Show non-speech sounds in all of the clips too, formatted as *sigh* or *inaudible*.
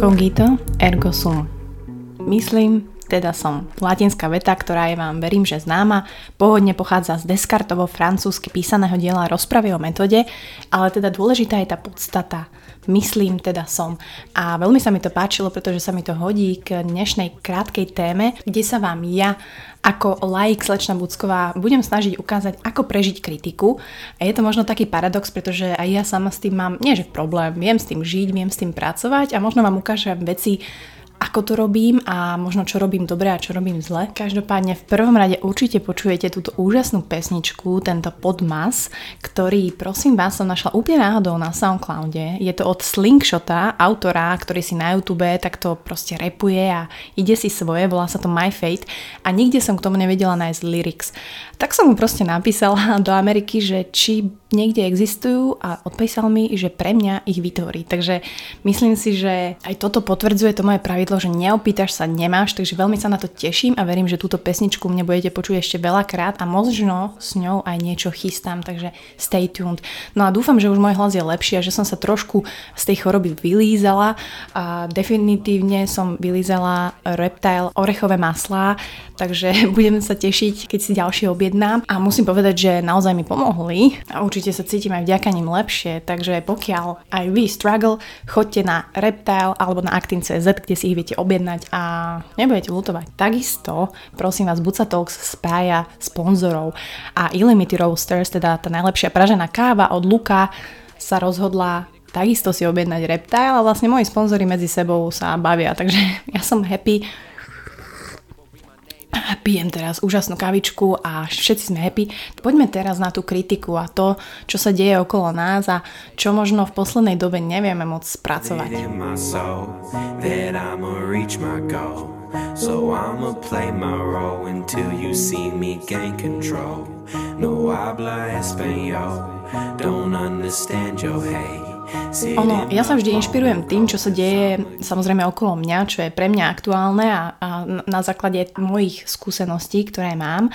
Cogito ergo sum. Myslím, teda som. Latinská veta, ktorá je vám, verím, že známa, pôvodne pochádza z Descartovo francúzsky písaného diela rozpravy o metóde, ale teda dôležitá je tá podstata. Myslím, teda som. A veľmi sa mi to páčilo, pretože sa mi to hodí k dnešnej krátkej téme, kde sa vám ja ako laik slečna Bucková budem snažiť ukázať, ako prežiť kritiku. A je to možno taký paradox, pretože aj ja sama s tým mám, nie že problém, viem s tým žiť, viem s tým pracovať a možno vám ukážem veci, ako to robím a možno čo robím dobre a čo robím zle. Každopádne v prvom rade určite počujete túto úžasnú pesničku, tento podmas, ktorý prosím vás som našla úplne náhodou na Soundcloude. Je to od Slingshota, autora, ktorý si na YouTube takto proste repuje a ide si svoje, volá sa to My Fate a nikde som k tomu nevedela nájsť lyrics. Tak som mu proste napísala *laughs* do Ameriky, že či niekde existujú a odpísal mi, že pre mňa ich vytvorí. Takže myslím si, že aj toto potvrdzuje to moje pravidlo, že neopýtaš sa, nemáš, takže veľmi sa na to teším a verím, že túto pesničku mne budete počuť ešte veľakrát a možno s ňou aj niečo chystám, takže stay tuned. No a dúfam, že už môj hlas je lepší a že som sa trošku z tej choroby vylízala a definitívne som vylízala reptile orechové maslá, takže *laughs* budeme sa tešiť, keď si ďalšie objednám a musím povedať, že naozaj mi pomohli a určite určite sa cítim aj vďaka ním lepšie, takže pokiaľ aj vy struggle, choďte na Reptile alebo na Actin.cz, kde si ich viete objednať a nebudete lutovať. Takisto, prosím vás, Buca Talks spája sponzorov a Illimity Roasters, teda tá najlepšia pražená káva od Luka, sa rozhodla takisto si objednať Reptile a vlastne moji sponzory medzi sebou sa bavia, takže *laughs* ja som happy, pijem teraz úžasnú kavičku a všetci sme happy. Poďme teraz na tú kritiku a to, čo sa deje okolo nás a čo možno v poslednej dobe nevieme moc spracovať. So I'ma play my role until you see me gain control. No habla español, don't understand your hate. Ono, ja sa vždy inšpirujem tým, čo sa deje samozrejme okolo mňa, čo je pre mňa aktuálne a, a na základe mojich skúseností, ktoré mám.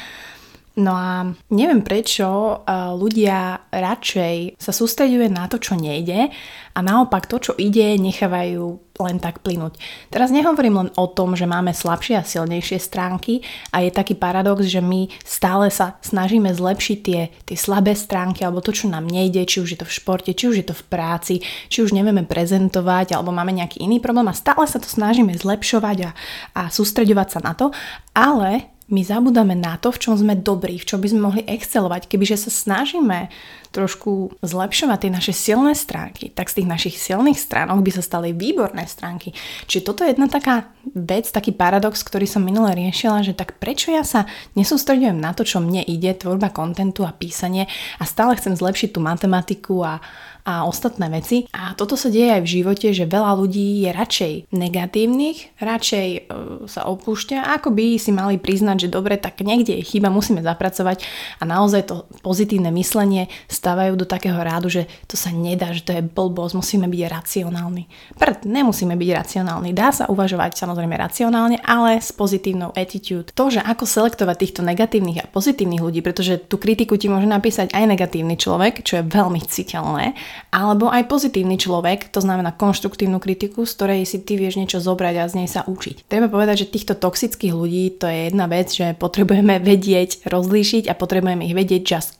No a neviem prečo ľudia radšej sa sústreďuje na to, čo nejde a naopak to, čo ide, nechávajú len tak plynúť. Teraz nehovorím len o tom, že máme slabšie a silnejšie stránky a je taký paradox, že my stále sa snažíme zlepšiť tie, tie slabé stránky alebo to, čo nám nejde, či už je to v športe, či už je to v práci, či už nevieme prezentovať alebo máme nejaký iný problém a stále sa to snažíme zlepšovať a, a sústreďovať sa na to, ale my zabudáme na to, v čom sme dobrí, v čom by sme mohli excelovať. Kebyže sa snažíme trošku zlepšovať tie naše silné stránky, tak z tých našich silných stránok by sa stali výborné stránky. Čiže toto je jedna taká vec, taký paradox, ktorý som minule riešila, že tak prečo ja sa nesústredujem na to, čo mne ide, tvorba kontentu a písanie a stále chcem zlepšiť tú matematiku a, a ostatné veci. A toto sa deje aj v živote, že veľa ľudí je radšej negatívnych, radšej e, sa opúšťa, ako by si mali priznať, že dobre, tak niekde je chyba, musíme zapracovať a naozaj to pozitívne myslenie stavajú do takého rádu, že to sa nedá, že to je blbosť, musíme byť racionálni. Prd, nemusíme byť racionálni, dá sa uvažovať samozrejme racionálne, ale s pozitívnou attitude. To, že ako selektovať týchto negatívnych a pozitívnych ľudí, pretože tú kritiku ti môže napísať aj negatívny človek, čo je veľmi citeľné, alebo aj pozitívny človek, to znamená konštruktívnu kritiku, z ktorej si ty vieš niečo zobrať a z nej sa učiť. Treba povedať, že týchto toxických ľudí to je jedna vec, že potrebujeme vedieť rozlíšiť a potrebujeme ich vedieť just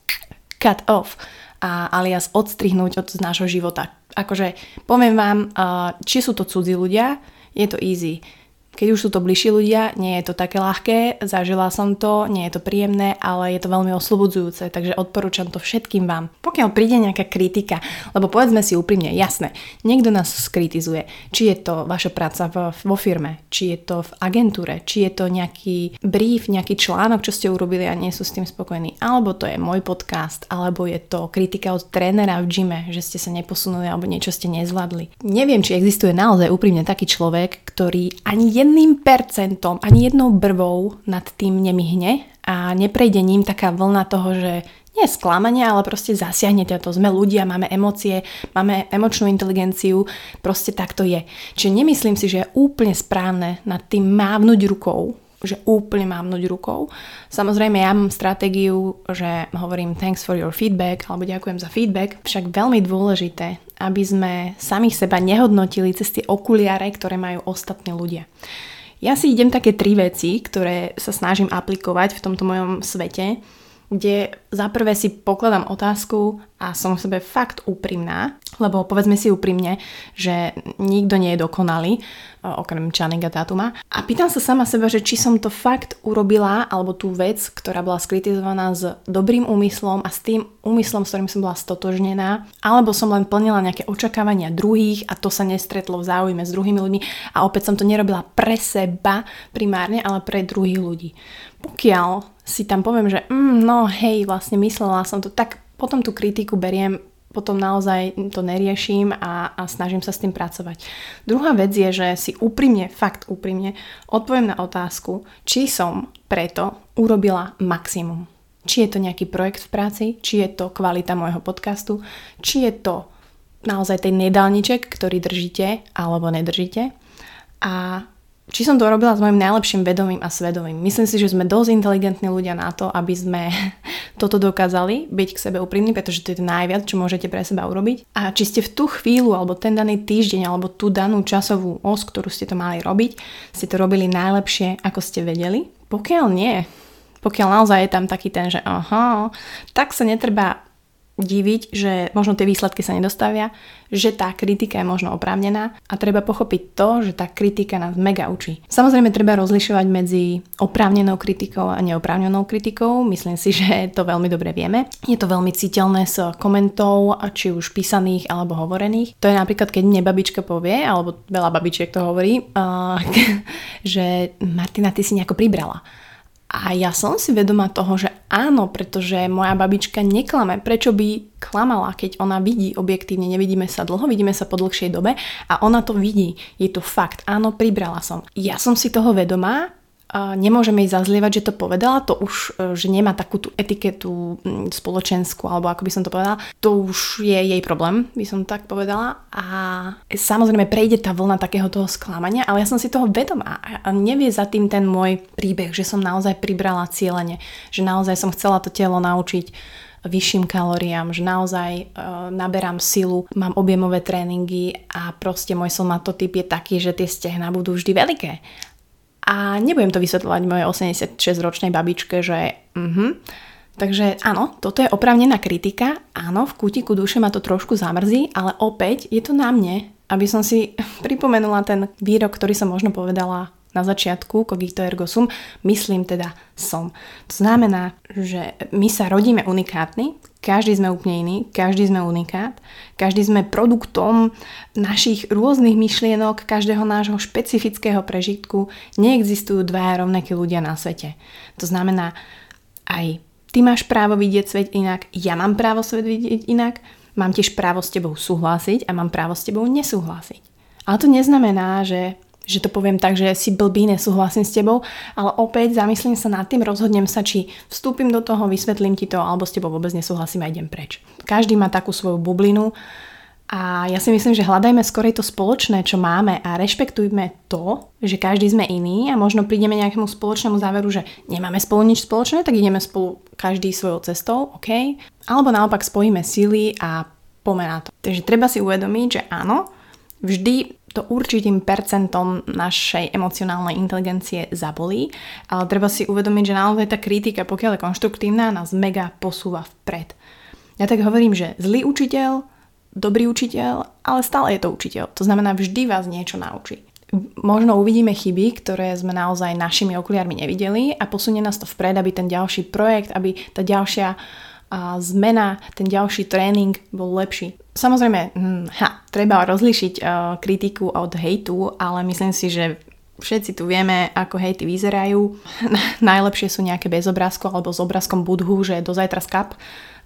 cut off a alias odstrihnúť od z nášho života. Akože poviem vám, či sú to cudzí ľudia, je to easy keď už sú to bližší ľudia, nie je to také ľahké, zažila som to, nie je to príjemné, ale je to veľmi oslobodzujúce, takže odporúčam to všetkým vám. Pokiaľ príde nejaká kritika, lebo povedzme si úprimne, jasné, niekto nás skritizuje, či je to vaša práca vo, firme, či je to v agentúre, či je to nejaký brief, nejaký článok, čo ste urobili a nie sú s tým spokojní, alebo to je môj podcast, alebo je to kritika od trénera v gyme, že ste sa neposunuli alebo niečo ste nezvládli. Neviem, či existuje naozaj úprimne taký človek, ktorý ani jedným percentom, ani jednou brvou nad tým nemihne a neprejde ním taká vlna toho, že nie sklamanie, ale proste zasiahnete to. Sme ľudia, máme emócie, máme emočnú inteligenciu, proste tak to je. Čiže nemyslím si, že je úplne správne nad tým mávnuť rukou že úplne mávnuť rukou. Samozrejme, ja mám stratégiu, že hovorím thanks for your feedback alebo ďakujem za feedback, však veľmi dôležité, aby sme samých seba nehodnotili cez tie okuliare, ktoré majú ostatní ľudia. Ja si idem také tri veci, ktoré sa snažím aplikovať v tomto mojom svete kde za prvé si pokladám otázku a som v sebe fakt úprimná, lebo povedzme si úprimne, že nikto nie je dokonalý, e, okrem Channinga Tatuma. A pýtam sa sama seba, že či som to fakt urobila, alebo tú vec, ktorá bola skritizovaná s dobrým úmyslom a s tým úmyslom, s ktorým som bola stotožnená, alebo som len plnila nejaké očakávania druhých a to sa nestretlo v záujme s druhými ľuďmi a opäť som to nerobila pre seba primárne, ale pre druhých ľudí. Pokiaľ si tam poviem, že mm, no hej, vlastne myslela som to, tak potom tú kritiku beriem, potom naozaj to neriešim a, a snažím sa s tým pracovať. Druhá vec je, že si úprimne, fakt úprimne odpoviem na otázku, či som preto urobila maximum. Či je to nejaký projekt v práci, či je to kvalita môjho podcastu, či je to naozaj ten nedálniček, ktorý držíte alebo nedržíte. A či som to robila s mojim najlepším vedomím a svedomím. Myslím si, že sme dosť inteligentní ľudia na to, aby sme *laughs* toto dokázali, byť k sebe úprimní, pretože to je najviac, čo môžete pre seba urobiť. A či ste v tú chvíľu, alebo ten daný týždeň, alebo tú danú časovú os, ktorú ste to mali robiť, ste to robili najlepšie, ako ste vedeli. Pokiaľ nie, pokiaľ naozaj je tam taký ten, že aha, tak sa netreba diviť, že možno tie výsledky sa nedostavia, že tá kritika je možno oprávnená a treba pochopiť to, že tá kritika nás mega učí. Samozrejme treba rozlišovať medzi oprávnenou kritikou a neoprávnenou kritikou, myslím si, že to veľmi dobre vieme. Je to veľmi citeľné s komentov, či už písaných alebo hovorených. To je napríklad, keď mne babička povie, alebo veľa babičiek to hovorí, uh, *laughs* že Martina, ty si nejako pribrala. A ja som si vedomá toho, že áno, pretože moja babička neklame. Prečo by klamala, keď ona vidí objektívne, nevidíme sa dlho, vidíme sa po dlhšej dobe a ona to vidí. Je to fakt, áno, pribrala som. Ja som si toho vedomá nemôžeme jej zazlievať, že to povedala, to už, e, že nemá takú tú etiketu spoločenskú, alebo ako by som to povedala, to už je jej problém, by som tak povedala. A samozrejme prejde tá vlna takého toho sklamania, ale ja som si toho vedomá a nevie za tým ten môj príbeh, že som naozaj pribrala cieľene, že naozaj som chcela to telo naučiť vyšším kalóriám, že naozaj e, naberám silu, mám objemové tréningy a proste môj somatotyp je taký, že tie stehna budú vždy veľké. A nebudem to vysvetľovať mojej 86-ročnej babičke, že uh-huh. Takže áno, toto je opravnená kritika, áno, v kútiku duše ma to trošku zamrzí, ale opäť je to na mne, aby som si *laughs* pripomenula ten výrok, ktorý som možno povedala na začiatku, cogito ergo sum, myslím teda som. To znamená, že my sa rodíme unikátni, každý sme úplne iný, každý sme unikát, každý sme produktom našich rôznych myšlienok, každého nášho špecifického prežitku. Neexistujú dvaja rovnakí ľudia na svete. To znamená, aj ty máš právo vidieť svet inak, ja mám právo svet vidieť inak, mám tiež právo s tebou súhlasiť a mám právo s tebou nesúhlasiť. Ale to neznamená, že že to poviem tak, že si blbý, nesúhlasím s tebou, ale opäť zamyslím sa nad tým, rozhodnem sa, či vstúpim do toho, vysvetlím ti to, alebo s tebou vôbec nesúhlasím a idem preč. Každý má takú svoju bublinu a ja si myslím, že hľadajme skorej to spoločné, čo máme a rešpektujme to, že každý sme iný a možno prídeme nejakému spoločnému záveru, že nemáme spolu nič spoločné, tak ideme spolu každý svojou cestou, OK? Alebo naopak spojíme sily a pomená to. Takže treba si uvedomiť, že áno, vždy to určitým percentom našej emocionálnej inteligencie zabolí, ale treba si uvedomiť, že naozaj tá kritika, pokiaľ je konštruktívna, nás mega posúva vpred. Ja tak hovorím, že zlý učiteľ, dobrý učiteľ, ale stále je to učiteľ. To znamená, vždy vás niečo naučí. Možno uvidíme chyby, ktoré sme naozaj našimi okuliarmi nevideli a posunie nás to vpred, aby ten ďalší projekt, aby tá ďalšia a zmena, ten ďalší tréning bol lepší. Samozrejme, hm, ha, treba rozlišiť uh, kritiku od hejtu, ale myslím si, že všetci tu vieme, ako hejty vyzerajú. *laughs* Najlepšie sú nejaké bez obrázku alebo s obrázkom budhu, že do zajtra skap.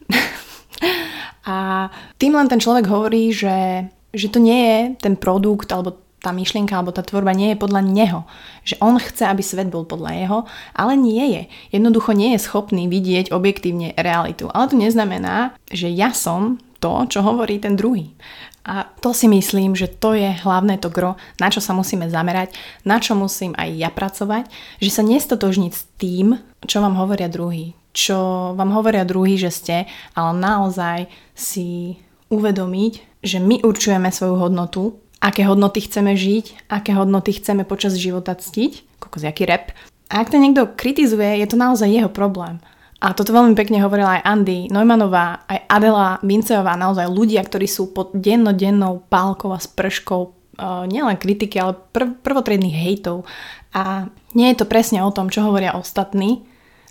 *laughs* a tým len ten človek hovorí, že, že to nie je ten produkt alebo tá myšlienka alebo tá tvorba nie je podľa neho. Že on chce, aby svet bol podľa jeho, ale nie je. Jednoducho nie je schopný vidieť objektívne realitu. Ale to neznamená, že ja som to, čo hovorí ten druhý. A to si myslím, že to je hlavné to gro, na čo sa musíme zamerať, na čo musím aj ja pracovať, že sa nestotožniť s tým, čo vám hovoria druhý, čo vám hovoria druhý, že ste, ale naozaj si uvedomiť, že my určujeme svoju hodnotu, aké hodnoty chceme žiť, aké hodnoty chceme počas života ctiť, kokos, jaký rep. A ak to niekto kritizuje, je to naozaj jeho problém. A toto veľmi pekne hovorila aj Andy Neumannová, aj Adela Vinceová, naozaj ľudia, ktorí sú pod dennodennou pálkou a sprškou uh, nielen kritiky, ale prv, prvotriedných hejtov. A nie je to presne o tom, čo hovoria ostatní,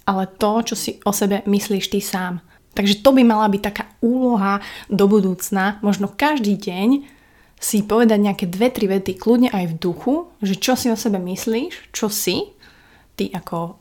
ale to, čo si o sebe myslíš ty sám. Takže to by mala byť taká úloha do budúcna, možno každý deň si povedať nejaké dve, tri vety, kľudne aj v duchu, že čo si o sebe myslíš, čo si, ty ako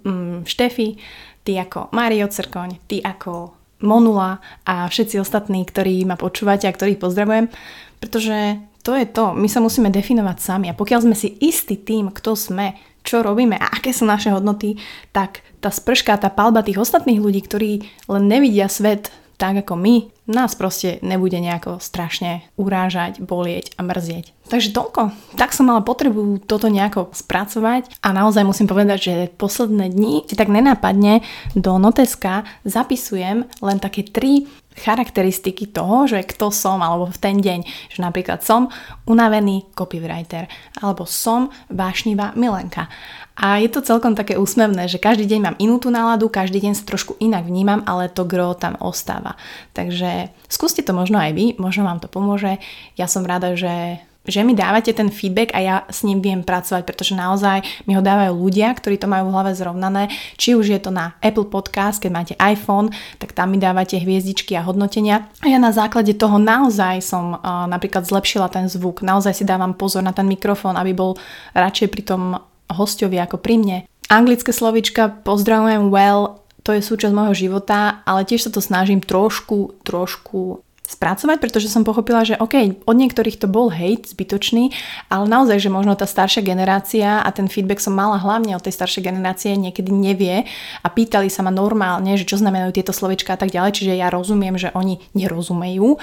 mm, Štefi, ty ako Mário Cerkoň, ty ako Monula a všetci ostatní, ktorí ma počúvate a ktorých pozdravujem, pretože to je to, my sa musíme definovať sami a pokiaľ sme si istí tým, kto sme, čo robíme a aké sú naše hodnoty, tak tá sprška, tá palba tých ostatných ľudí, ktorí len nevidia svet tak ako my, nás proste nebude nejako strašne urážať, bolieť a mrzieť. Takže toľko. Tak som mala potrebu toto nejako spracovať a naozaj musím povedať, že posledné dni si tak nenápadne do noteska zapisujem len také tri charakteristiky toho, že kto som, alebo v ten deň, že napríklad som unavený copywriter, alebo som vášnivá milenka. A je to celkom také úsmevné, že každý deň mám inú tú náladu, každý deň sa trošku inak vnímam, ale to gro tam ostáva. Takže skúste to možno aj vy, možno vám to pomôže. Ja som rada, že že mi dávate ten feedback a ja s ním viem pracovať, pretože naozaj mi ho dávajú ľudia, ktorí to majú v hlave zrovnané. Či už je to na Apple Podcast, keď máte iPhone, tak tam mi dávate hviezdičky a hodnotenia. A ja na základe toho naozaj som uh, napríklad zlepšila ten zvuk. Naozaj si dávam pozor na ten mikrofón, aby bol radšej pri tom hostovi ako pri mne. Anglické slovička pozdravujem well, to je súčasť môjho života, ale tiež sa to snažím trošku, trošku spracovať, pretože som pochopila, že OK, od niektorých to bol hate zbytočný, ale naozaj, že možno tá staršia generácia a ten feedback som mala hlavne od tej staršej generácie niekedy nevie a pýtali sa ma normálne, že čo znamenajú tieto slovička a tak ďalej, čiže ja rozumiem, že oni nerozumejú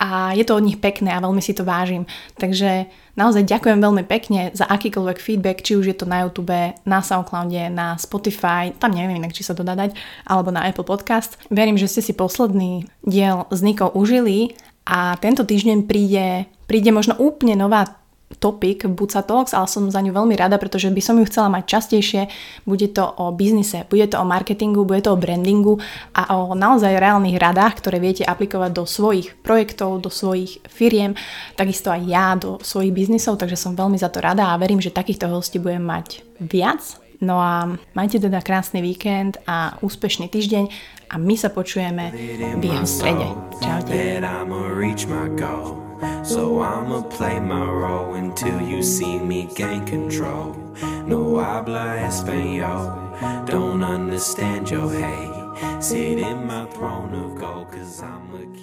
a je to od nich pekné a veľmi si to vážim. Takže naozaj ďakujem veľmi pekne za akýkoľvek feedback, či už je to na YouTube, na Soundcloude, na Spotify, tam neviem inak, či sa to dá dať, alebo na Apple Podcast. Verím, že ste si posledný diel s Nikou užili a tento týždeň príde, príde možno úplne nová topic Buca Talks, ale som za ňu veľmi rada, pretože by som ju chcela mať častejšie. Bude to o biznise, bude to o marketingu, bude to o brandingu a o naozaj reálnych radách, ktoré viete aplikovať do svojich projektov, do svojich firiem, takisto aj ja do svojich biznisov, takže som veľmi za to rada a verím, že takýchto hostí budem mať viac. No a majte teda krásny víkend a úspešný týždeň a my sa počujeme v jeho strede. Čaute. So I'ma play my role until you see me gain control. No habla español, don't understand your hate. Sit in my throne of gold, cause I'm a king.